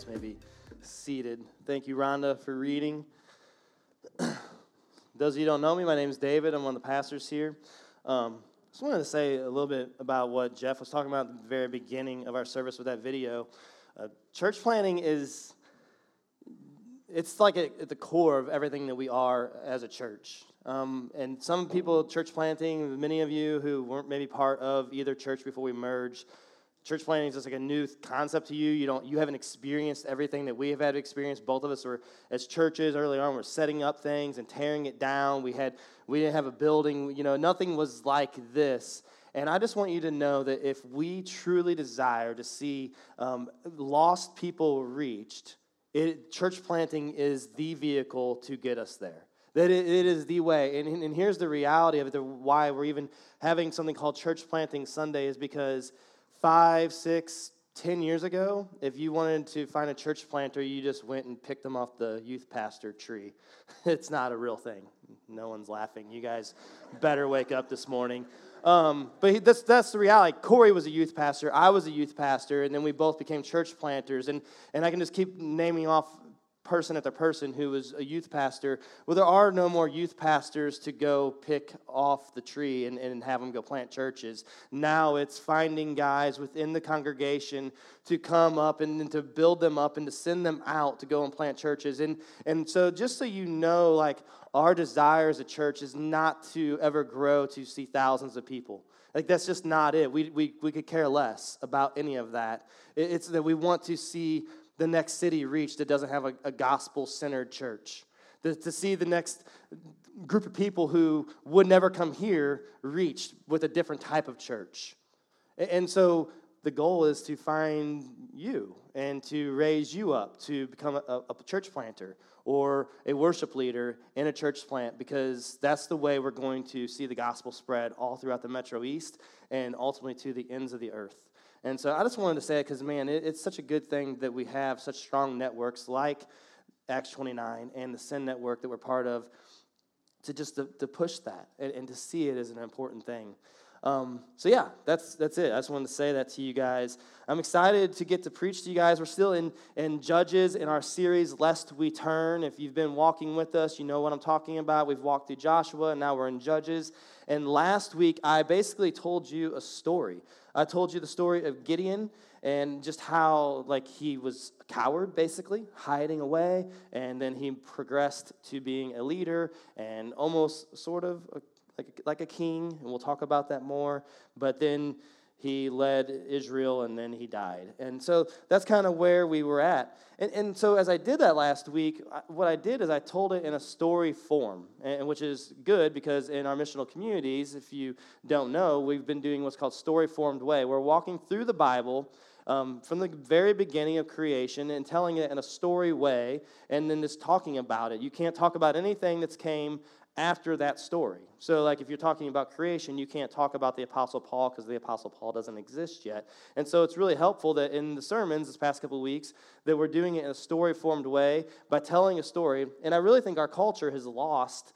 Guys may be seated. Thank you, Rhonda, for reading. Those of you don't know me, my name is David. I'm one of the pastors here. Um, just wanted to say a little bit about what Jeff was talking about at the very beginning of our service with that video. Uh, church planting is it's like at the core of everything that we are as a church. Um, and some people, church planting, many of you who weren't maybe part of either church before we merged, church planting is just like a new concept to you. You don't, you haven't experienced everything that we have had to experience. Both of us were as churches early on. We're setting up things and tearing it down. We had, we didn't have a building. You know, nothing was like this. And I just want you to know that if we truly desire to see um, lost people reached, it, church planting is the vehicle to get us there. That it, it is the way. And, and here's the reality of it, the, why we're even having something called Church Planting Sunday is because five, six, ten years ago, if you wanted to find a church planter, you just went and picked them off the youth pastor tree. it's not a real thing. No one's laughing. You guys better wake up this morning. Um, but that's, that's the reality. Corey was a youth pastor. I was a youth pastor. And then we both became church planters. And, and I can just keep naming off person after person who was a youth pastor. Well, there are no more youth pastors to go pick off the tree and, and have them go plant churches. Now it's finding guys within the congregation to come up and, and to build them up and to send them out to go and plant churches. And, and so, just so you know, like our desire as a church is not to ever grow to see thousands of people. Like, that's just not it. We, we, we could care less about any of that. It's that we want to see the next city reached that doesn't have a, a gospel centered church. To, to see the next group of people who would never come here reached with a different type of church. And so the goal is to find you and to raise you up to become a, a, church planter or a worship leader in a church plant because that's the way we're going to see the gospel spread all throughout the Metro East and ultimately to the ends of the earth. And so I just wanted to say it because, man, it, it's such a good thing that we have such strong networks like Acts 29 and the Send Network that we're part of to just to, to push that and, and, to see it as an important thing. Um, so yeah, that's that's it. I just wanted to say that to you guys. I'm excited to get to preach to you guys. We're still in in Judges in our series Lest We Turn. If you've been walking with us, you know what I'm talking about. We've walked through Joshua, and now we're in Judges. And last week, I basically told you a story I told you the story of Gideon and just how like he was a coward basically hiding away and then he progressed to being a leader and almost sort of a, like, like a king and we'll talk about that more but then he led Israel and then he died. And so that's kind of where we were at. And, and so as I did that last week, what I did is I told it in a story form, and, which is good because in our missional communities, if you don't know, we've been doing what's called story formed way. We're walking through the Bible. Um, from the very beginning of creation and telling it in a story way and then just talking about it. You can't talk about anything that's came after that story. So, like if you're talking about creation, you can't talk about the Apostle Paul because the Apostle Paul doesn't exist yet. And so, it's really helpful that in the sermons this past couple weeks, that we're doing it in a story formed way by telling a story. And I really think our culture has lost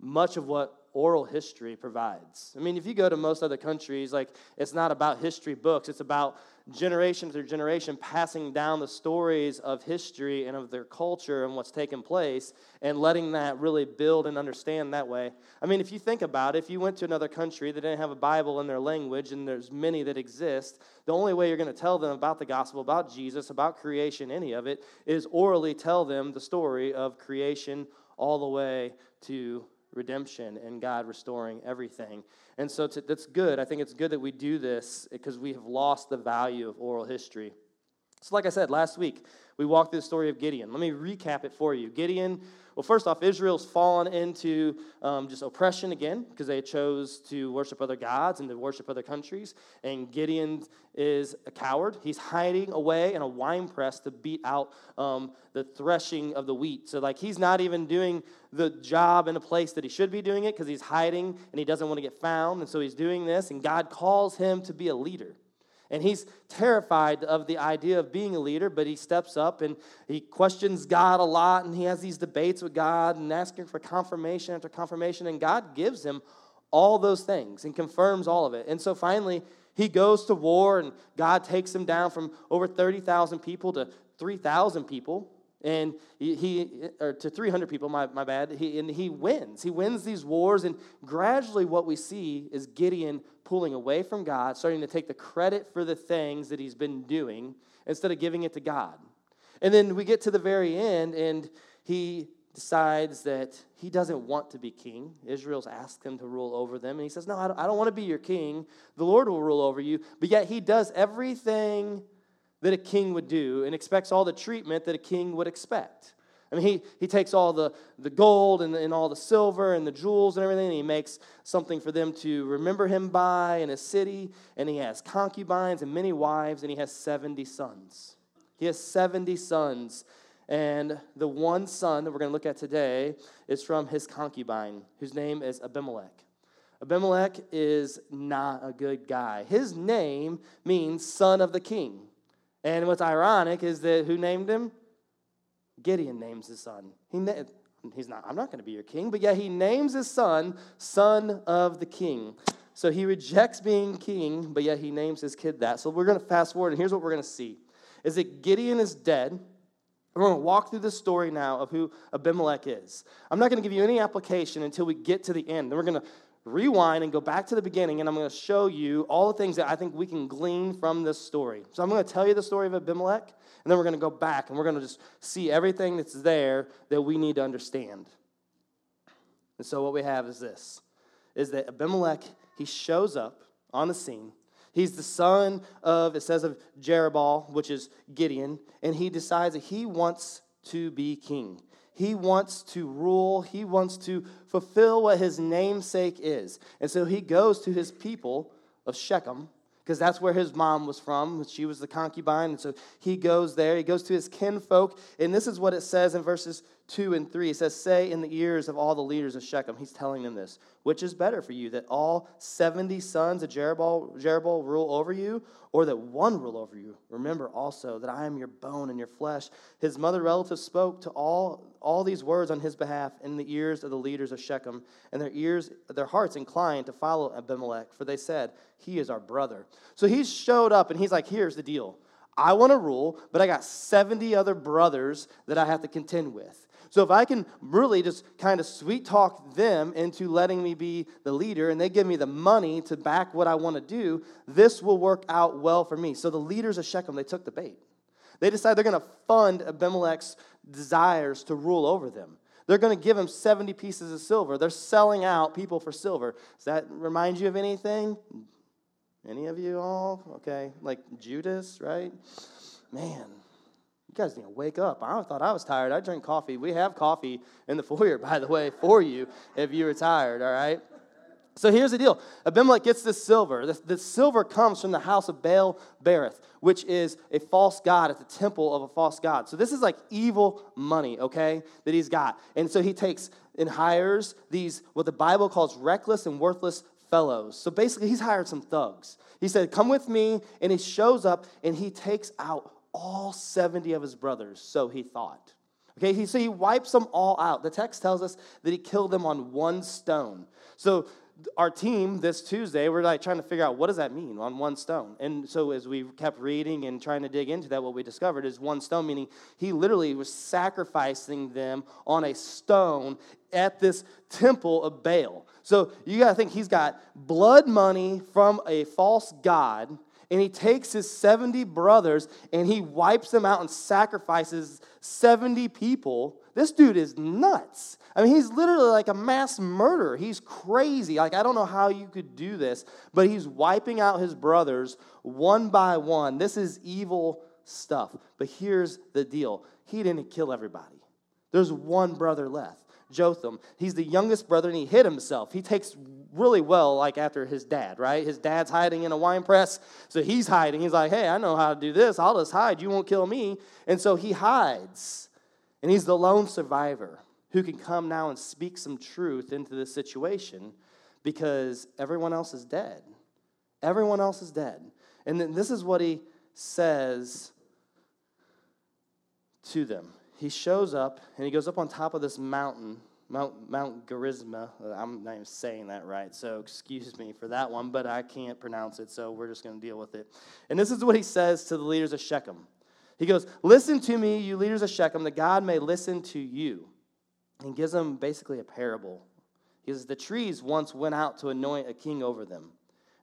much of what oral history provides. I mean, if you go to most other countries, like it's not about history books, it's about generation through generation passing down the stories of history and of their culture and what's taken place and letting that really build and understand that way. I mean, if you think about it, if you went to another country that didn't have a Bible in their language, and there's many that exist, the only way you're going to tell them about the gospel, about Jesus, about creation, any of it, is orally tell them the story of creation all the way to redemption and God restoring everything. And so to, that's good. I think it's good that we do this because we have lost the value of oral history. So, like I said last week, we walked through the story of Gideon. Let me recap it for you. Gideon, well, first off, Israel's fallen into um, just oppression again because they chose to worship other gods and to worship other countries. And Gideon is a coward. He's hiding away in a wine press to beat out um, the threshing of the wheat. So, like, he's not even doing the job in a place that he should be doing it because he's hiding and he doesn't want to get found. And so he's doing this, and God calls him to be a leader. And he's terrified of the idea of being a leader, but he steps up and he questions God a lot and he has these debates with God and asking for confirmation after confirmation. And God gives him all those things and confirms all of it. And so finally, he goes to war and God takes him down from over 30,000 people to 3,000 people and he, or to 300 people my, my bad he, and he wins. He wins these wars and gradually what we see is gideon pulling away from god starting to take the credit for the things that he's been doing instead of giving it to god. And then we get to the very end and he decides that he doesn't want to be king. Israel's asked him to rule over them and he says no i don't, I don't want to be your king. The lord will rule over you. But yet he does everything that a king would do and expects all the treatment that a king would expect. I mean, he, he takes all the, the gold and, and all the silver and the jewels and everything, and he makes something for them to remember him by in a city, and he has concubines and many wives, and he has 70 sons. He has 70 sons, and the one son that we're going to look at today is from his concubine, whose name is Abimelech. Abimelech is not a good guy. His name means son of the king. And what's ironic is that who named him? Gideon names his son. He na- he's not, I'm not going to be your king, but yet he names his son, son of the king. So he rejects being king, but yet he names his kid that. So we're going to fast forward, and here's what we're going to see is that Gideon is dead. We're going to walk through the story now of who Abimelech is. I'm not going to give you any application until we get to the end. Then we're going to rewind and go back to the beginning, and I'm going to show you all the things that I think we can glean from this story. So I'm going to tell you the story of Abimelech, and then we're going to go back and we're going to just see everything that's there that we need to understand. And so what we have is this is that Abimelech, he shows up on the scene. He's the son of, it says of Jerubbaal, which is Gideon, and he decides that he wants to be king. He wants to rule, he wants to fulfill what his namesake is. And so he goes to his people of Shechem, because that's where his mom was from. She was the concubine. And so he goes there. He goes to his kinfolk. And this is what it says in verses 2 and 3. It says, Say in the ears of all the leaders of Shechem, he's telling them this, which is better for you, that all 70 sons of Jerubbaal, Jerubbaal rule over you, or that one rule over you? Remember also that I am your bone and your flesh. His mother relatives spoke to all, all these words on his behalf in the ears of the leaders of Shechem, and their ears, their hearts inclined to follow Abimelech, for they said, He is our brother. So he showed up and he's like, Here's the deal. I want to rule, but I got 70 other brothers that I have to contend with. So if I can really just kind of sweet talk them into letting me be the leader and they give me the money to back what I want to do, this will work out well for me. So the leaders of Shechem, they took the bait. They decide they're going to fund Abimelech's desires to rule over them. They're going to give him 70 pieces of silver. They're selling out people for silver. Does that remind you of anything? Any of you all? Okay, like Judas, right? Man, you guys need to wake up. I thought I was tired. I drink coffee. We have coffee in the foyer, by the way, for you if you are tired, all right? So here's the deal Abimelech gets this silver. This, silver comes from the house of Baal Berith, which is a false god at the temple of a false god. So this is like evil money, okay, that he's got. And so he takes and hires these, what the Bible calls reckless and worthless fellows. So basically, he's hired some thugs. He said, Come with me. And he shows up and he takes out all 70 of his brothers, so he thought. Okay, he, so he wipes them all out. The text tells us that he killed them on one stone. So our team this Tuesday, we're like trying to figure out what does that mean on one stone. And so as we kept reading and trying to dig into that, what we discovered is one stone, meaning he literally was sacrificing them on a stone at this temple of Baal. So you got to think he's got blood money from a false god and he takes his 70 brothers and he wipes them out and sacrifices 70 people. This dude is nuts. I mean, he's literally like a mass murderer. He's crazy. Like, I don't know how you could do this, but he's wiping out his brothers one by one. This is evil stuff. But here's the deal he didn't kill everybody, there's one brother left. Jotham. He's the youngest brother and he hid himself. He takes really well like after his dad, right? His dad's hiding in a wine press, so he's hiding. He's like, "Hey, I know how to do this. I'll just hide. You won't kill me." And so he hides. And he's the lone survivor who can come now and speak some truth into this situation because everyone else is dead. Everyone else is dead. And then this is what he says to them. He shows up and he goes up on top of this mountain, Mount, Mount Gerizim. I'm not even saying that right, so excuse me for that one, but I can't pronounce it, so we're just going to deal with it. And this is what he says to the leaders of Shechem. He goes, Listen to me, you leaders of Shechem, that God may listen to you. And gives them basically a parable. He says, The trees once went out to anoint a king over them.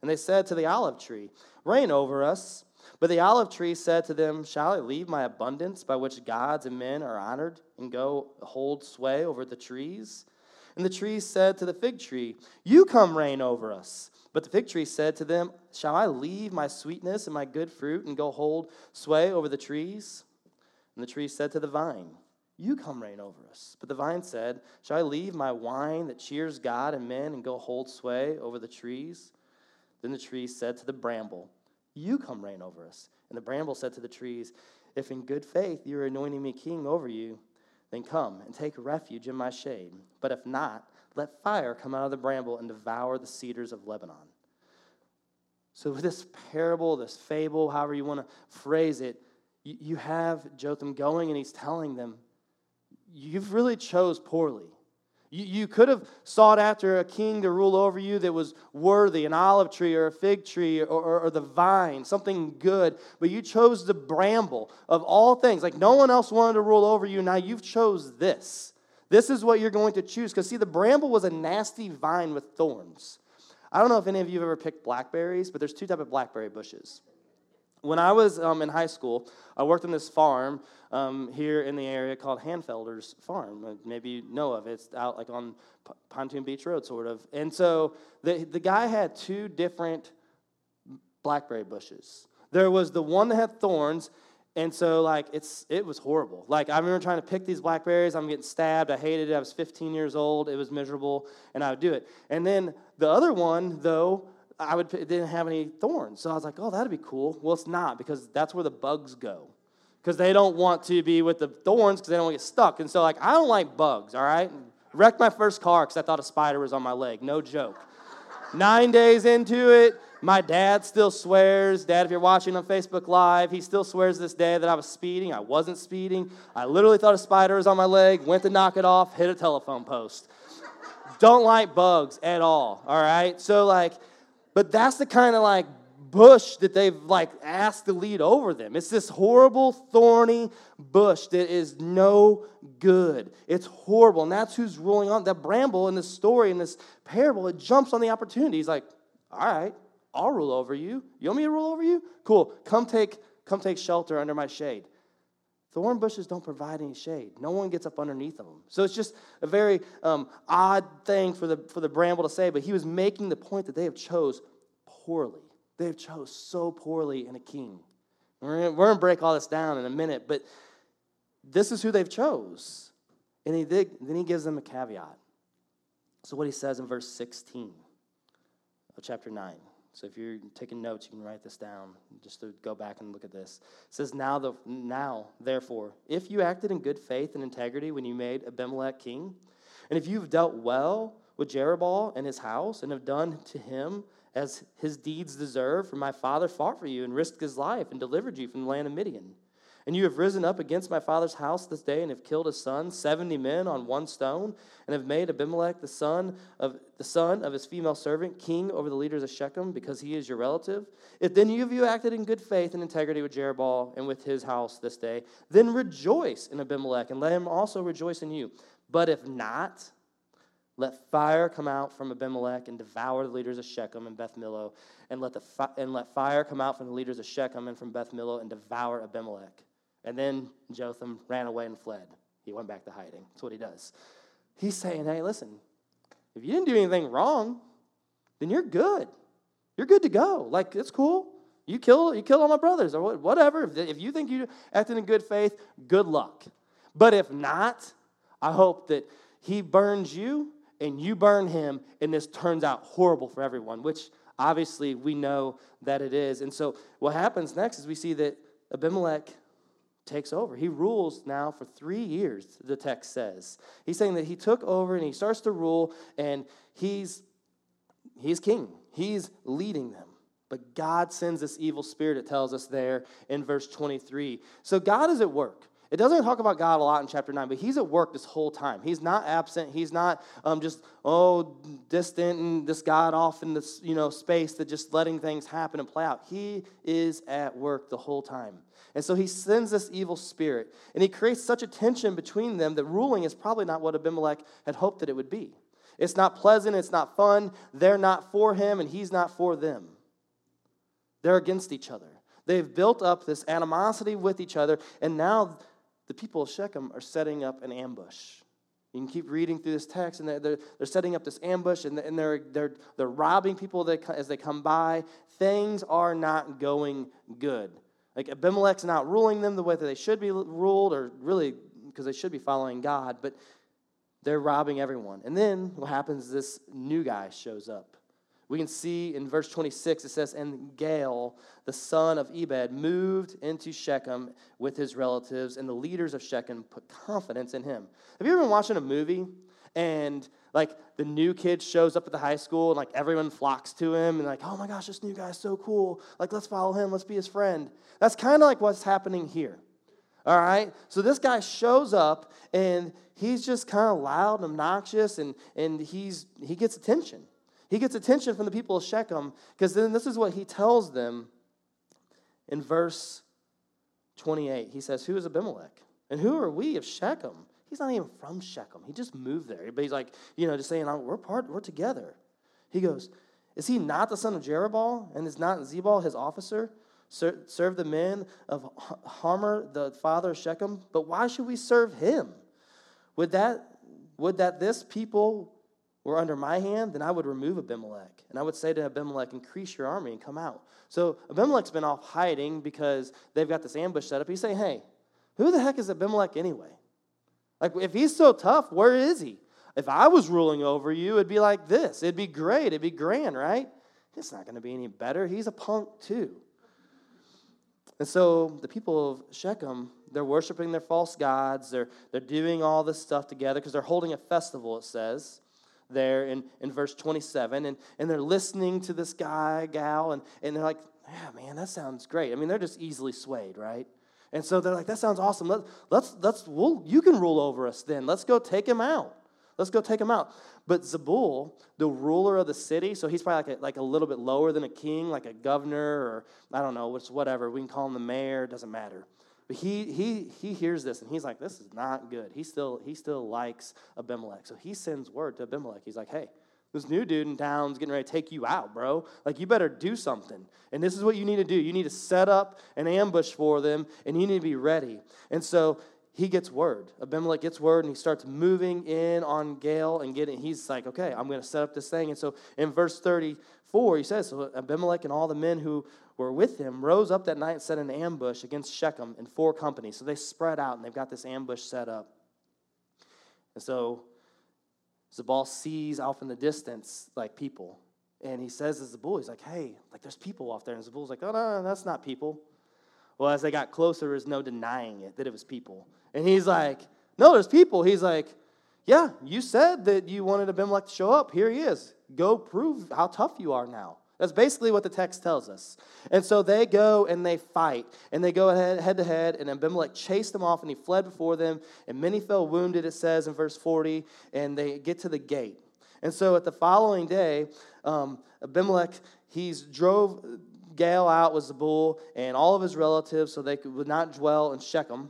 And they said to the olive tree, Reign over us. But the olive tree said to them, Shall I leave my abundance by which gods and men are honored and go hold sway over the trees? And the trees said to the fig tree, You come reign over us. But the fig tree said to them, Shall I leave my sweetness and my good fruit and go hold sway over the trees? And the tree said to the vine, You come reign over us. But the vine said, Shall I leave my wine that cheers God and men and go hold sway over the trees? Then the tree said to the bramble, You come reign over us. And the bramble said to the trees, If in good faith you are anointing me king over you, then come and take refuge in my shade. But if not, let fire come out of the bramble and devour the cedars of Lebanon. So, with this parable, this fable, however you want to phrase it, you have Jotham going and he's telling them, You've really chose poorly. You, you could have sought after a king to rule over you that was worthy, an olive tree or a fig tree or, or, or the vine, something good, but you chose the bramble of all things. Like no one else wanted to rule over you. Now you've chose this. This is what you're going to choose. Because see, the bramble was a nasty vine with thorns. I don't know if any of you have ever picked blackberries, but there's two type of blackberry bushes. When I was um, in high school, I worked on this farm um, here in the area called Hanfelder's Farm. Uh, maybe you know of it. It's out like on P- Pontoon Beach Road, sort of. And so the, the guy had two different blackberry bushes. There was the one that had thorns, and so like it's it was horrible. Like I remember trying to pick these blackberries, I'm getting stabbed. I hated it. I was 15 years old. It was miserable, and I would do it. And then the other one, though, I would it didn't have any thorns. So I was like, oh, that'd be cool. Well, it's not because that's where the bugs go. Because they don't want to be with the thorns because they don't want to get stuck. And so, like, I don't like bugs, all right? Wrecked my first car because I thought a spider was on my leg. No joke. Nine days into it, my dad still swears. Dad, if you're watching on Facebook Live, he still swears this day that I was speeding. I wasn't speeding. I literally thought a spider was on my leg, went to knock it off, hit a telephone post. Don't like bugs at all, all right? So, like, but that's the kind of like bush that they've like asked to lead over them. It's this horrible, thorny bush that is no good. It's horrible. And that's who's ruling on that bramble in this story, in this parable. It jumps on the opportunity. He's like, all right, I'll rule over you. You want me to rule over you? Cool. Come take, come take shelter under my shade. Thorn bushes don't provide any shade. No one gets up underneath them. So it's just a very um, odd thing for the, for the bramble to say, but he was making the point that they have chose poorly. They have chose so poorly in a king. We're going to break all this down in a minute, but this is who they've chose. And he did, then he gives them a caveat. So what he says in verse 16 of chapter 9. So if you're taking notes, you can write this down just to go back and look at this. It says, Now, the, now therefore, if you acted in good faith and integrity when you made Abimelech king, and if you've dealt well with Jerubbaal and his house, and have done to him as his deeds deserve, for my father fought for you and risked his life and delivered you from the land of Midian. And you have risen up against my father's house this day and have killed his son, seventy men on one stone, and have made Abimelech the son of the son of his female servant king over the leaders of Shechem, because he is your relative. If then you have you acted in good faith and integrity with Jerubbaal and with his house this day, then rejoice in Abimelech, and let him also rejoice in you. But if not, let fire come out from Abimelech and devour the leaders of Shechem and Beth Millo, and let, the fi- and let fire come out from the leaders of Shechem and from Beth Millo and devour Abimelech. And then Jotham ran away and fled. He went back to hiding. That's what he does. He's saying, hey, listen, if you didn't do anything wrong, then you're good. You're good to go. Like, it's cool. You killed, you killed all my brothers, or whatever. If, if you think you acted in good faith, good luck. But if not, I hope that he burns you and you burn him, and this turns out horrible for everyone, which obviously we know that it is. And so what happens next is we see that Abimelech takes over. He rules now for three years, the text says. He's saying that he took over and he starts to rule, and he's, he's king. He's leading them. But God sends this evil spirit, it tells us there in verse 23. So God is at work. It doesn't talk about God a lot in chapter 9, but he's at work this whole time. He's not absent. He's not um, just, oh, distant and this God off in this, you know, space that just letting things happen and play out. He is at work the whole time. And so he sends this evil spirit, and he creates such a tension between them that ruling is probably not what Abimelech had hoped that it would be. It's not pleasant, it's not fun. They're not for him, and he's not for them. They're against each other. They've built up this animosity with each other, and now the people of Shechem are setting up an ambush. You can keep reading through this text, and they're, they're, setting up this ambush, and, and they're, they're, they're robbing people that, as they come by. Things are not going good. Like Abimelech's not ruling them the way that they should be ruled, or really because they should be following God, but they're robbing everyone. And then what happens is this new guy shows up. We can see in verse 26, it says, And Gaal, the son of Ebed, moved into Shechem with his relatives, and the leaders of Shechem put confidence in him. Have you ever been watching a movie and like the new kid shows up at the high school and like everyone flocks to him and like, oh my gosh, this new guy's so cool. Like, let's follow him, let's be his friend. That's kind of like what's happening here. All right? So this guy shows up and he's just kind of loud and obnoxious and, and he's he gets attention. He gets attention from the people of Shechem because then this is what he tells them in verse 28. He says, Who is Abimelech? And who are we of Shechem? He's not even from Shechem. He just moved there. But he's like, you know, just saying, we're part, we're together. He goes, Is he not the son of Jerubbaal? And is not Zebul his officer? Serve the men of Hamor, the father of Shechem? But why should we serve him? Would that, would that this people were under my hand, then I would remove Abimelech. And I would say to Abimelech, increase your army and come out. So Abimelech's been off hiding because they've got this ambush set up. He's saying, hey, who the heck is Abimelech anyway? Like, if he's so tough, where is he? If I was ruling over you, it'd be like this. It'd be great. It'd be grand, right? It's not going to be any better. He's a punk, too. And so the people of Shechem, they're worshiping their false gods. They're, they're doing all this stuff together because they're holding a festival, it says there in, in verse 27. And, and they're listening to this guy, Gaal, and, and they're like, yeah, man, that sounds great. I mean, they're just easily swayed, right? And so they're like, that sounds awesome. Let, let's, let's, we'll, you can rule over us then. Let's go take him out. Let's go take him out. But Zebul, the ruler of the city, so he's probably like a, like a little bit lower than a king, like a governor, or I don't know, it's whatever. We can call him the mayor, doesn't matter. But he, he, he hears this and he's like, this is not good. He still, he still likes Abimelech. So he sends word to Abimelech. He's like, hey, this new dude in town's getting ready to take you out, bro. Like, you better do something. And this is what you need to do. You need to set up an ambush for them, and you need to be ready. And so he gets word. Abimelech gets word, and he starts moving in on Gaal and getting. He's like, okay, I'm going to set up this thing. And so in verse 34, he says, so Abimelech and all the men who were with him rose up that night and set an ambush against Shechem in four companies. So they spread out and they've got this ambush set up. And so Zebul sees off in the distance like people. And he says to Zebul, he's like, hey, like there's people off there. And Zebul's like, oh, no, that's not people. Well, as they got closer, there's no denying it, that it was people. And he's like, no, there's people. He's like, yeah, you said that you wanted Abimelech to show up. Here he is. Go prove how tough you are now. That's basically what the text tells us. And so they go and they fight, and they go head, head to head, and Abimelech chased them off, and he fled before them, and many fell wounded, it says in verse 40, and they get to the gate. And so at the following day, um, Abimelech, he's drove Gaal out with Zebul and all of his relatives so they would not dwell in Shechem.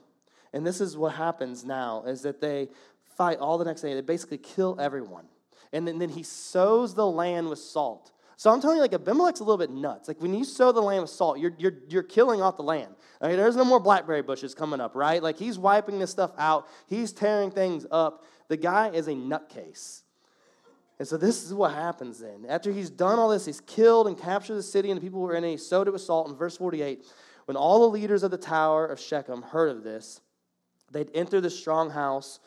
And this is what happens now, is that they fight all the next day. They basically kill everyone. And then, then he sows the land with salt. So I'm telling you, like Abimelech's a little bit nuts. Like when you sow the land with salt, you're, you're, you're killing off the land. There's no more blackberry bushes coming up, right? Like he's wiping this stuff out. He's tearing things up. The guy is a nutcase. And so this is what happens then. After he's done all this, he's killed and captured the city and the people were in it. He sowed it with salt. In verse 48, when all the leaders of the tower of Shechem heard of this, they'd enter the strong house,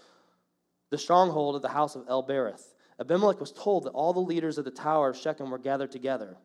the stronghold of the house of El Berith. Abimelech was told that all the leaders of the tower of Shechem were gathered together.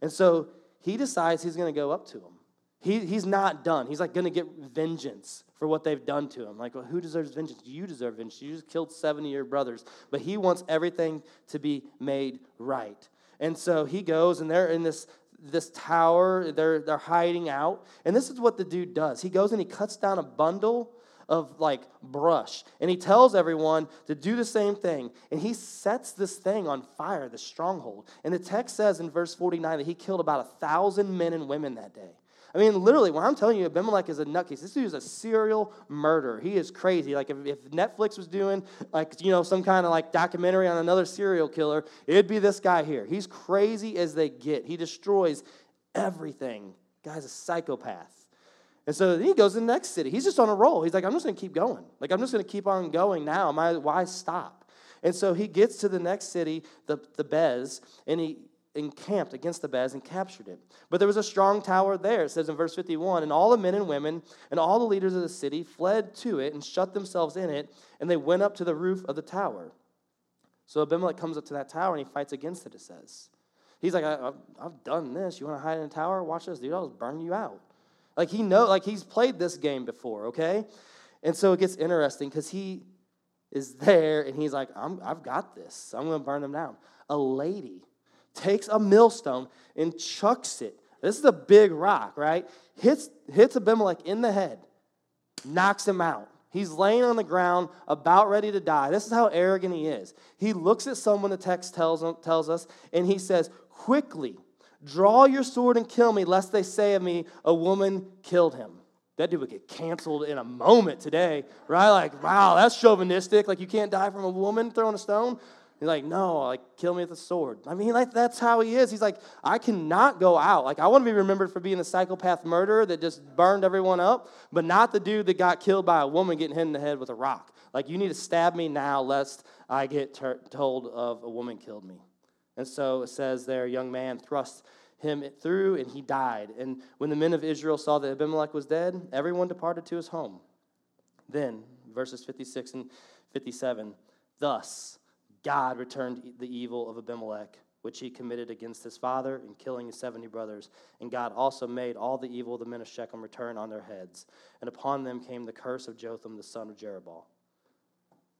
And so he decides he's going to go up to them. He, he's not done. He's like going to get vengeance for what they've done to him. Like, well, who deserves vengeance? You deserve vengeance. You just killed 70 of your brothers. But he wants everything to be made right. And so he goes, and they're in this, this tower. They're, they're hiding out. And this is what the dude does. He goes and he cuts down a bundle of like brush. And he tells everyone to do the same thing. And he sets this thing on fire, the stronghold. And the text says in verse 49 that he killed about a thousand men and women that day. I mean, literally, when I'm telling you Abimelech is a nutcase, this dude is a serial murderer. He is crazy. Like, if, if Netflix was doing, like, you know, some kind of, like, documentary on another serial killer, it'd be this guy here. He's crazy as they get. He destroys everything. Guy's a psychopath. And so he goes to the next city. He's just on a roll. He's like, I'm just going to keep going. Like, I'm just going to keep on going now. My, why stop? And so he gets to the next city, the, Thebez, and he, encamped against Thebez and captured it. But there was a strong tower there, it says in verse 51. And all the men and women and all the leaders of the city fled to it and shut themselves in it, and they went up to the roof of the tower. So Abimelech comes up to that tower and he fights against it, it says. He's like, I, have done this. You want to hide in a tower? Watch this, dude. I'll just burn you out. Like he know, like he's played this game before, okay? And so it gets interesting because he is there and he's like, I'm, I've got this. I'm going to burn them down. A lady takes a millstone and chucks it. This is a big rock, right? Hits, hits Abimelech in the head, knocks him out. He's laying on the ground, about ready to die. This is how arrogant he is. He looks at someone, the text tells, him, tells us, and he says, Quickly, draw your sword and kill me, lest they say of me, A woman killed him. That dude would get canceled in a moment today, right? Like, wow, that's chauvinistic. Like, you can't die from a woman throwing a stone. He's like, no, like, kill me with a sword. I mean, like, that's how he is. He's like, I cannot go out. Like, I want to be remembered for being the psychopath murderer that just burned everyone up, but not the dude that got killed by a woman getting hit in the head with a rock. Like, you need to stab me now, lest I get ter- told of a woman killed me. And so it says there, a young man thrust him through, and he died. And when the men of Israel saw that Abimelech was dead, everyone departed to his home. Then, verses 56 and 57, thus, God returned the evil of Abimelech, which he committed against his father in killing his 70 brothers. And God also made all the evil of the men of Shechem return on their heads. And upon them came the curse of Jotham, the son of Jerubbaal.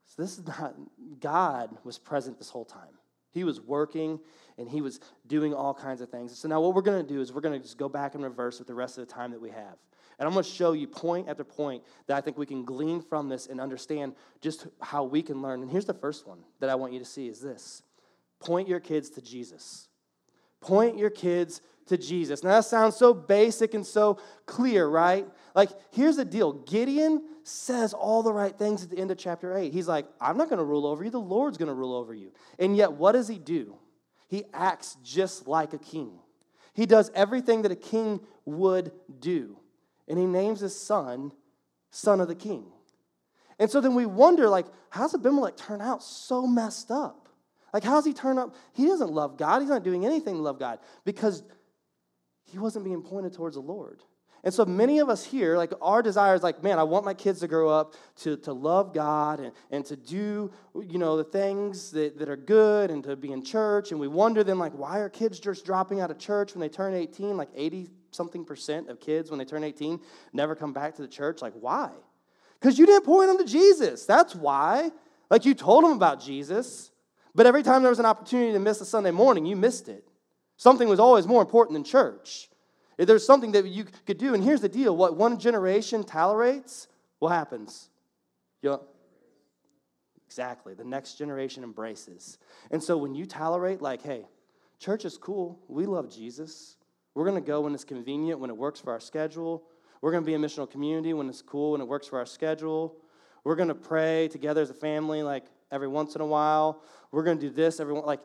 So this is not, God was present this whole time. He was working and he was doing all kinds of things. So now what we're going to do is we're going to just go back in reverse with the rest of the time that we have. And I'm going to show you point after point that I think we can glean from this and understand just how we can learn. And here's the first one that I want you to see is this. Point your kids to Jesus. Point your kids to Jesus. Now that sounds so basic and so clear, right? Like here's the deal. Gideon says all the right things at the end of chapter 8. He's like, "I'm not going to rule over you. The Lord's going to rule over you." And yet what does he do? He acts just like a king. He does everything that a king would do and he names his son son of the king. And so then we wonder, like, how's Abimelech turn out so messed up? Like, how's he turn up? He doesn't love God. He's not doing anything to love God because he wasn't being pointed towards the Lord. And so many of us here, like our desire is like, man, I want my kids to grow up to, to love God and, and to do, you know, the things that, that are good and to be in church. And we wonder then, like, why are kids just dropping out of church when they turn 18? Like 80 something percent of kids when they turn 18 never come back to the church. Like, why? Because you didn't point them to Jesus. That's why. Like, you told them about Jesus, but every time there was an opportunity to miss a Sunday morning, you missed it. Something was always more important than church. If there's something that you could do, and here's the deal what one generation tolerates, what happens? You exactly. The next generation embraces. And so when you tolerate, like, hey, church is cool, we love Jesus, we're going to go when it's convenient, when it works for our schedule. We're going to be a missional community when it's cool, when it works for our schedule. We're going to pray together as a family, like every once in a while. We're going to do this every like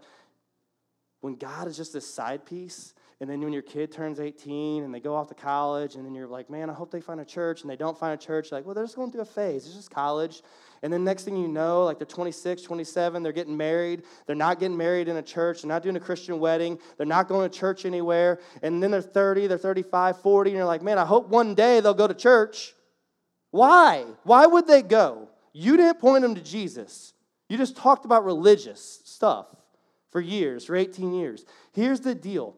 when God is just this side piece, And then when your kid turns 18 and they go off to college, and then you're like, man, I hope they find a church, and they don't find a church, like, well, they're just going through a phase. It's just college. And then next thing you know, like they're 26, 27, they're getting married. They're not getting married in a church. They're not doing a Christian wedding. They're not going to church anywhere. And then they're 30, they're 35, 40, and you're like, man, I hope one day they'll go to church. Why? Why would they go? You didn't point them to Jesus. You just talked about religious stuff for years, for 18 years. Here's the deal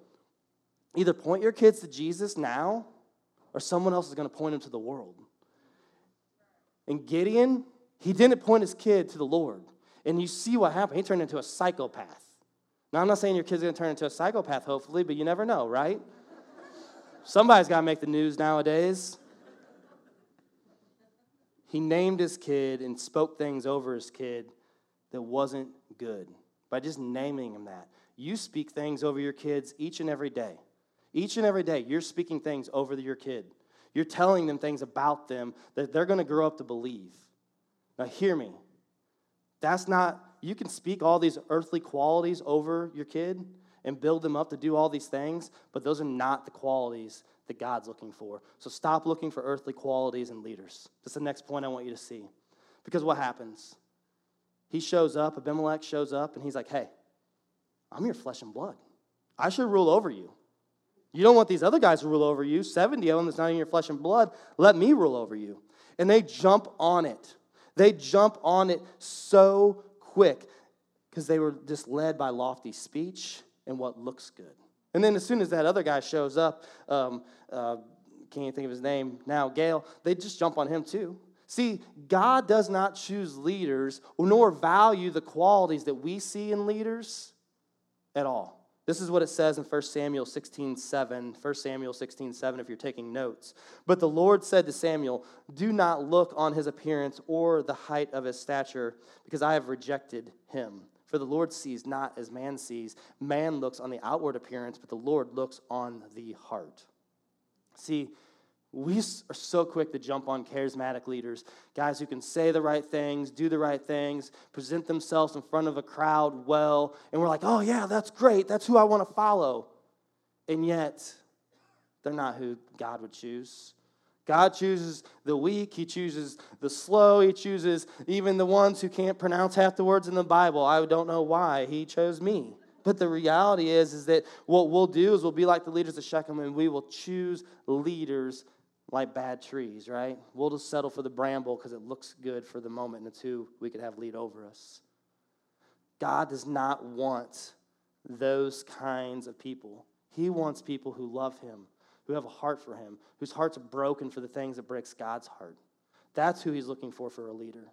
either point your kids to Jesus now, or someone else is going to point them to the world. And Gideon, he didn't point his kid to the Lord. And you see what happened. He turned into a psychopath. Now, I'm not saying your kid's going to turn into a psychopath, hopefully, but you never know, right? Somebody's got to make the news nowadays. He named his kid and spoke things over his kid that wasn't good by just naming them that. You speak things over your kids each and every day. Each and every day, you're speaking things over your kid. You're telling them things about them that they're going to grow up to believe. Now, hear me. That's not, you can speak all these earthly qualities over your kid and build them up to do all these things, but those are not the qualities that God's looking for. So stop looking for earthly qualities in leaders. That's the next point I want you to see. Because what happens? He shows up, Abimelech shows up, and he's like, hey, I'm your flesh and blood. I should rule over you. You don't want these other guys to rule over you. 70 of them that's not in your flesh and blood. Let me rule over you. And they jump on it. They jump on it so quick because they were just led by lofty speech and what looks good. And then as soon as that other guy shows up, um, uh, can't think of his name now, Gail, they just jump on him too. See, God does not choose leaders nor value the qualities that we see in leaders at all. This is what it says in 1 Samuel 16 7. 1 Samuel 16 7, if you're taking notes. But the Lord said to Samuel, Do not look on his appearance or the height of his stature, because I have rejected him. For the Lord sees not as man sees. Man looks on the outward appearance, but the Lord looks on the heart. See, we are so quick to jump on charismatic leaders, guys who can say the right things, do the right things, present themselves in front of a crowd well, and we're like, oh, yeah, that's great. That's who I want to follow. And yet, they're not who God would choose. God chooses the weak, He chooses the slow, He chooses even the ones who can't pronounce half the words in the Bible. I don't know why He chose me. But the reality is, is that what we'll do is we'll be like the leaders of Shechem and we will choose leaders like bad trees, right? We'll just settle for the bramble because it looks good for the moment and it's who we could have lead over us. God does not want those kinds of people. He wants people who love Him, who have a heart for Him, whose hearts are broken for the things that breaks God's heart. That's who He's looking for for a leader.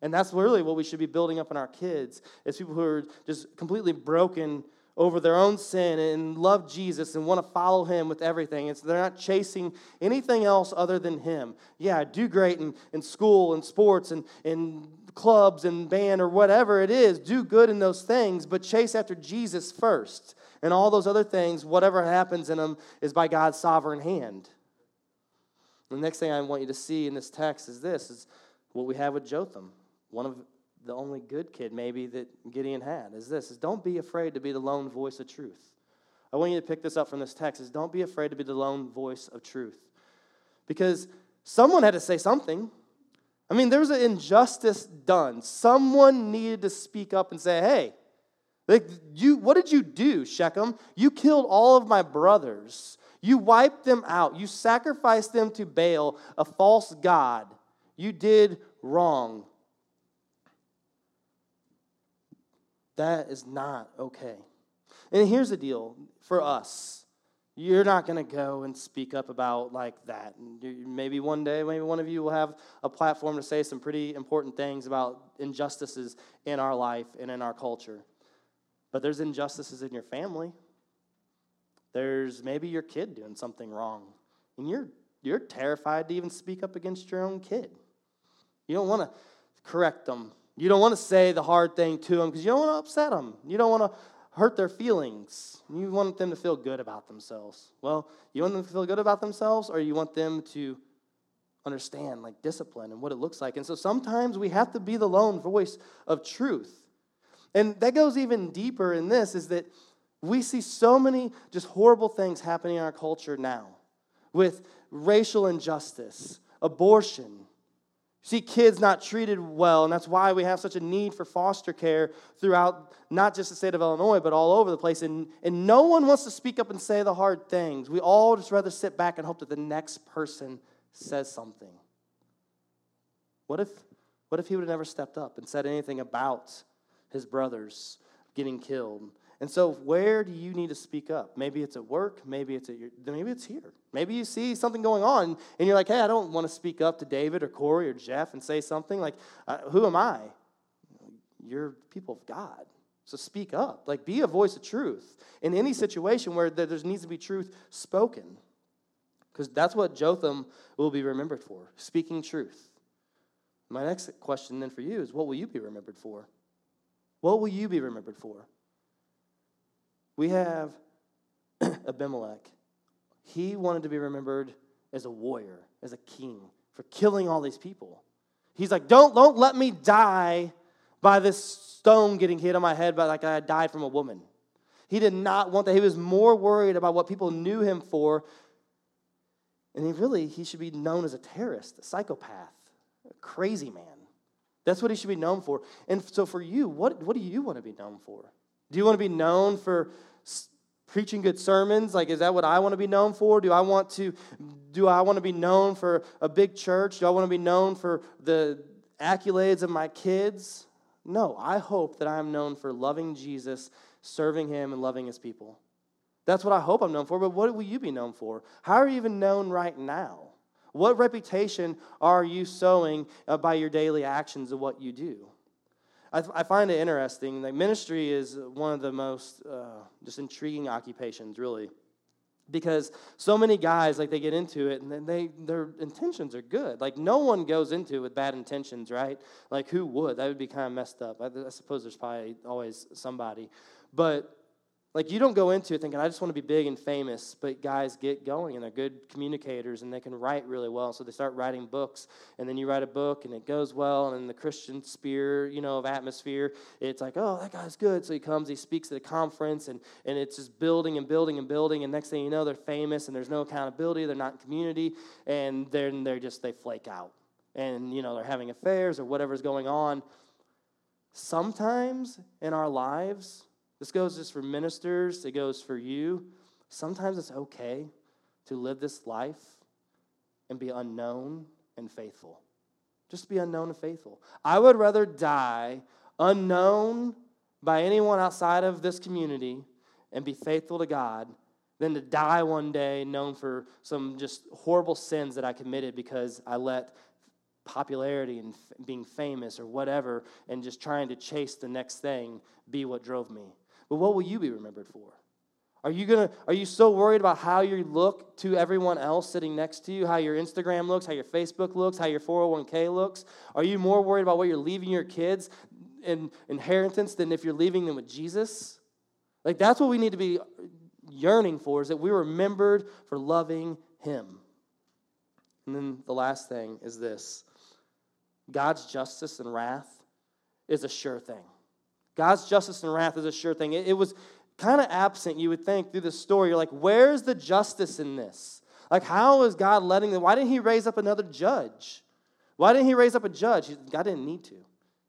And that's really what we should be building up in our kids is people who are just completely broken over their own sin and love Jesus and want to follow him with everything. And so they're not chasing anything else other than him. Yeah, do great in, in school and sports and in clubs and band or whatever it is. Do good in those things, but chase after Jesus first. And all those other things, whatever happens in them, is by God's sovereign hand. The next thing I want you to see in this text is this is what we have with Jotham, one of the only good kid maybe that Gideon had is this is don't be afraid to be the lone voice of truth. I want you to pick this up from this text is don't be afraid to be the lone voice of truth. Because someone had to say something. I mean, there was an injustice done. Someone needed to speak up and say, hey, like you, what did you do, Shechem? You killed all of my brothers. You wiped them out. You sacrificed them to Baal, a false god. You did wrong. That is not okay. And here's the deal for us you're not going to go and speak up about like that. Maybe one day, maybe one of you will have a platform to say some pretty important things about injustices in our life and in our culture. But there's injustices in your family. There's maybe your kid doing something wrong, and you're you're terrified to even speak up against your own kid. You don't want to correct them you don't want to say the hard thing to them because you don't want to upset them. You don't want to hurt their feelings. You want them to feel good about themselves. Well, you want them to feel good about themselves, or you want them to understand like discipline and what it looks like. And so sometimes we have to be the lone voice of truth. And that goes even deeper in this is that We see so many just horrible things happening in our culture now with racial injustice, abortion, see kids not treated well, and that's why we have such a need for foster care throughout not just the state of Illinois, but all over the place. And, and no one wants to speak up and say the hard things. We all just rather sit back and hope that the next person says something. What if, what if he would have never stepped up and said anything about his brothers getting killed? And so, where do you need to speak up? Maybe it's at work, maybe it's at your, maybe it's here. Maybe you see something going on, and you're like, "Hey, I don't want to speak up to David or Corey or Jeff and say something like, uh, who am I? You're people of God, so speak up. Like, be a voice of truth in any situation where there needs to be truth spoken, because that's what Jotham will be remembered for: speaking truth. My next question then for you is, what will you be remembered for? What will you be remembered for? We have Abimelech. He wanted to be remembered as a warrior, as a king, for killing all these people. He's like, don't, don't let me die by this stone getting hit on my head, by like I died from a woman. He did not want that. He was more worried about what people knew him for. And he really, he should be known as a terrorist, a psychopath, a crazy man. That's what he should be known for. And so for you, what, what do you want to be known for? Do you want to be known for preaching good sermons? Like, is that what I want to be known for? Do I want to, do I want to be known for a big church? Do I want to be known for the accolades of my kids? No, I hope that I'm known for loving Jesus, serving him, and loving his people. That's what I hope I'm known for, but what will you be known for? How are you even known right now? What reputation are you sowing uh, by your daily actions of what you do? I, I find it interesting. Like ministry is one of the most uh, just intriguing occupations, really, because so many guys like they get into it and then they their intentions are good. Like no one goes into it with bad intentions, right? Like who would? That would be kind of messed up. I, I suppose there's probably always somebody, but like, you don't go into it thinking, I just want to be big and famous, but guys get going and they're good communicators and they can write really well. So they start writing books, and then you write a book and it goes well. And in the Christian sphere, you know, of atmosphere, it's like, oh, that guy's good. So he comes, he speaks at a conference, and, and it's just building and building and building. And next thing you know, they're famous and there's no accountability, they're not in community, and then they're just, they flake out. And, you know, they're having affairs or whatever's going on. Sometimes in our lives, this goes just for ministers, it goes for you. Sometimes it's okay to live this life and be unknown and faithful. Just be unknown and faithful. I would rather die unknown by anyone outside of this community and be faithful to God than to die one day known for some just horrible sins that I committed because I let popularity and being famous or whatever and just trying to chase the next thing be what drove me. But what will you be remembered for? Are you gonna are you so worried about how you look to everyone else sitting next to you, how your Instagram looks, how your Facebook looks, how your 401k looks? Are you more worried about what you're leaving your kids in inheritance than if you're leaving them with Jesus? Like that's what we need to be yearning for is that we're remembered for loving him. And then the last thing is this. God's justice and wrath is a sure thing. God's justice and wrath is a sure thing. It, it was kind of absent, you would think, through the story. You're like, where's the justice in this? Like, how is God letting them? Why didn't He raise up another judge? Why didn't He raise up a judge? God didn't need to.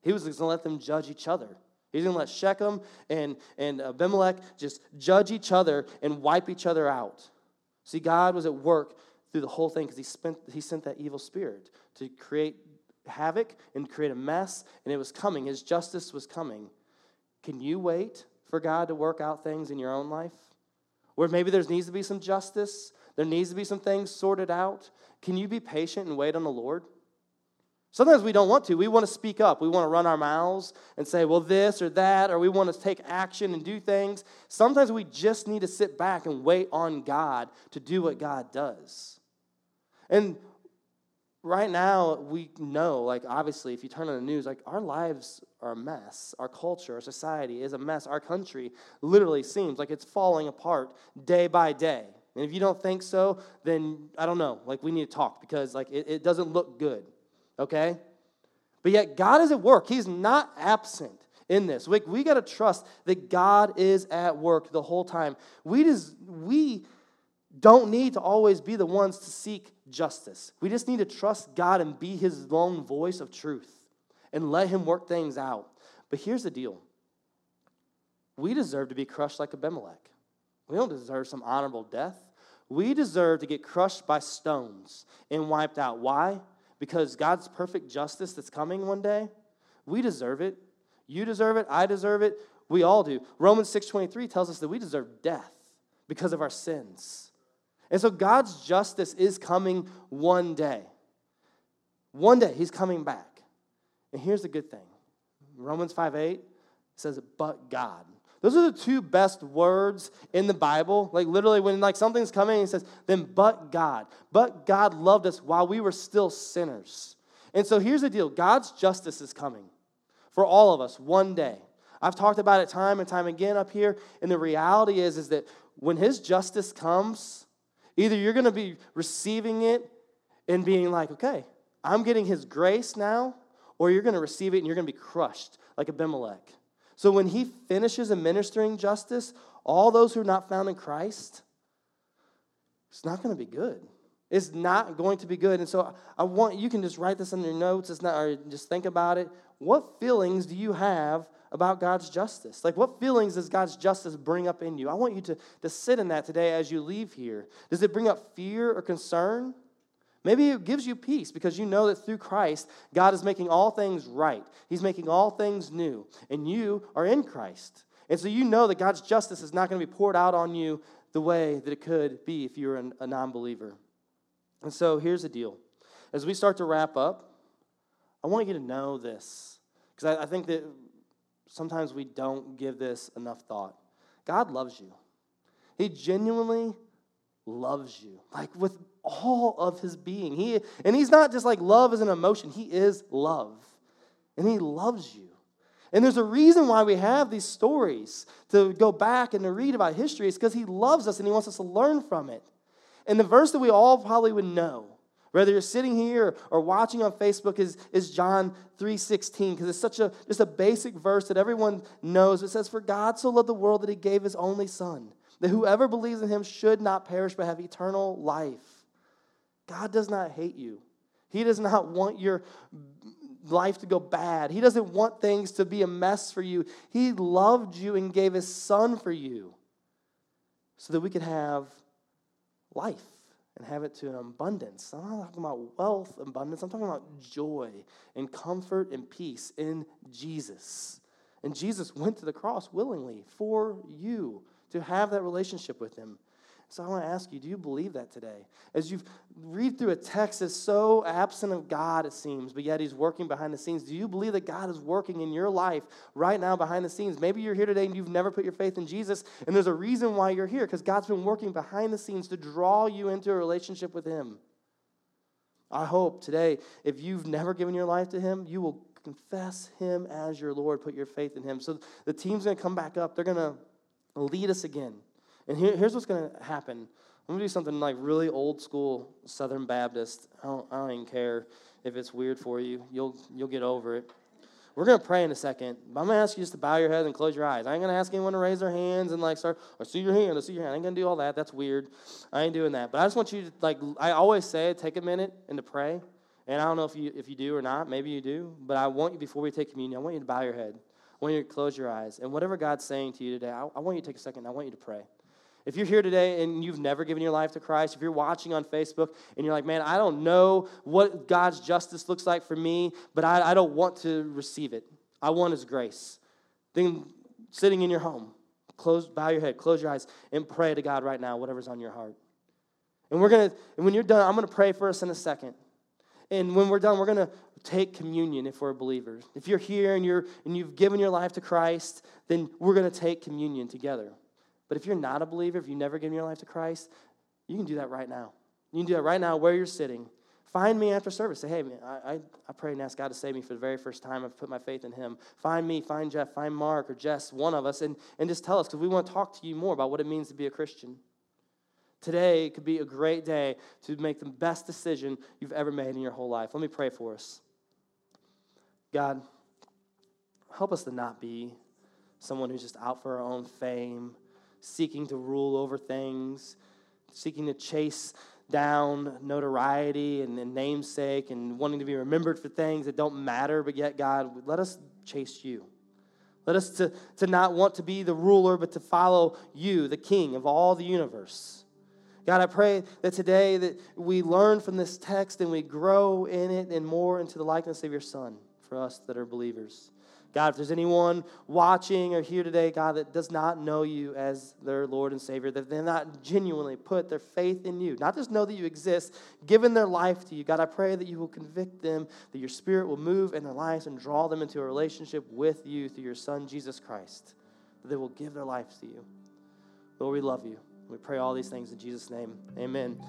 He was going to let them judge each other. He's going to let Shechem and, and Abimelech just judge each other and wipe each other out. See, God was at work through the whole thing because he, he sent that evil spirit to create havoc and create a mess, and it was coming. His justice was coming. Can you wait for God to work out things in your own life? Where maybe there needs to be some justice, there needs to be some things sorted out. Can you be patient and wait on the Lord? Sometimes we don't want to. We want to speak up. We want to run our mouths and say, well, this or that, or we want to take action and do things. Sometimes we just need to sit back and wait on God to do what God does. And right now we know like obviously if you turn on the news like our lives are a mess our culture our society is a mess our country literally seems like it's falling apart day by day and if you don't think so then i don't know like we need to talk because like it, it doesn't look good okay but yet god is at work he's not absent in this. We, we got to trust that God is at work the whole time. We, just, we don't need to always be the ones to seek justice. We just need to trust God and be his lone voice of truth and let him work things out. But here's the deal we deserve to be crushed like Abimelech. We don't deserve some honorable death. We deserve to get crushed by stones and wiped out. Why? Because God's perfect justice that's coming one day, we deserve it. You deserve it. I deserve it. We all do. Romans 6:23 tells us that we deserve death because of our sins. And so God's justice is coming one day. One day he's coming back. And here's the good thing. Romans 5 8 says, but God. Those are the two best words in the Bible. Like literally, when like something's coming, he says, then but God. But God loved us while we were still sinners. And so here's the deal God's justice is coming for all of us one day. I've talked about it time and time again up here, and the reality is, is that when his justice comes, either you're going to be receiving it and being like, okay, I'm getting his grace now, or you're going to receive it and you're going to be crushed like Abimelech. So when he finishes administering justice, all those who are not found in Christ, it's not going to be good. It's not going to be good. And so I want you can just write this in your notes. It's not, or just think about it. What feelings do you have about God's justice? Like, what feelings does God's justice bring up in you? I want you to, to sit in that today as you leave here. Does it bring up fear or concern? Maybe it gives you peace because you know that through Christ, God is making all things right. He's making all things new, and you are in Christ. And so you know that God's justice is not going to be poured out on you the way that it could be if you were a non believer. And so here's the deal. As we start to wrap up, I want you to know this because I, I think that sometimes we don't give this enough thought. God loves you, He genuinely loves you, like with all of his being. He, and he's not just like love is an emotion, he is love. And he loves you. And there's a reason why we have these stories to go back and to read about history. It's because he loves us and he wants us to learn from it. And the verse that we all probably would know, whether you're sitting here or watching on Facebook, is, is John 3.16, because it's such a just a basic verse that everyone knows. It says, For God so loved the world that he gave his only son, that whoever believes in him should not perish but have eternal life. God does not hate you. He does not want your life to go bad. He doesn't want things to be a mess for you. He loved you and gave his son for you so that we could have life and have it to an abundance. I'm not talking about wealth abundance. I'm talking about joy and comfort and peace in Jesus. And Jesus went to the cross willingly for you to have that relationship with him. So I want to ask you, do you believe that today? As you read through a text that's so absent of God, it seems, but yet he's working behind the scenes, do you believe that God is working in your life right now behind the scenes? Maybe you're here today and you've never put your faith in Jesus, and there's a reason why you're here, because God's been working behind the scenes to draw you into a relationship with him. I hope today, if you've never given your life to him, you will confess him as your Lord, put your faith in him. So the team's going to come back up. They're going to lead us again. And here, here's what's going to happen. I'm going to do something like really old school Southern Baptist. I don't, I don't even care if it's weird for you. You'll, you'll get over it. We're going to pray in a second. But I'm going to ask you just to bow your head and close your eyes. I ain't going to ask anyone to raise their hands and like start, or see your hand, or see your hand. I ain't going to do all that. That's weird. I ain't doing that. But I just want you to, like, I always say, take a minute and to pray. And I don't know if you, if you do or not. Maybe you do. But I want you, before we take communion, I want you to bow your head. I want you to close your eyes. And whatever God's saying to you today, I, I want you to take a second. I want you to pray. If you're here today and you've never given your life to Christ, if you're watching on Facebook and you're like, man, I don't know what God's justice looks like for me, but I, I don't want to receive it. I want His grace. Then, sitting in your home, close, bow your head, close your eyes, and pray to God right now, whatever's on your heart. And we're gonna, and when you're done, I'm gonna pray for us in a second. And when we're done, we're gonna take communion if we're believers. If you're here and you're and you've given your life to Christ, then we're gonna take communion together. But if you're not a believer, if you've never given your life to Christ, you can do that right now. You can do that right now where you're sitting. Find me after service. Say, hey, man, I, I, pray and ask God to save me for the very first time. I've put my faith in Him. Find me, find Jeff, find Mark or Jess, one of us, and, and just tell us because we want to talk to you more about what it means to be a Christian. Today could be a great day to make the best decision you've ever made in your whole life. Let me pray for us. God, help us to not be someone who's just out for our own fame, seeking to rule over things, seeking to chase down notoriety and, and namesake and wanting to be remembered for things that don't matter, but yet, God, let us chase you. Let us to, to not want to be the ruler, but to follow you, the king of all the universe. God, I pray that today that we learn from this text and we grow in it and more into the likeness of your son for us that are believers. God, if there's anyone watching or here today, God, that does not know you as their Lord and Savior, that they're not genuinely put their faith in you, not just know that you exist, given their life to you, God, I pray that you will convict them, that your Spirit will move in their lives and draw them into a relationship with you through your Son, Jesus Christ, that they will give their lives to you. Lord, we love you. We pray all these things in Jesus' name. Amen.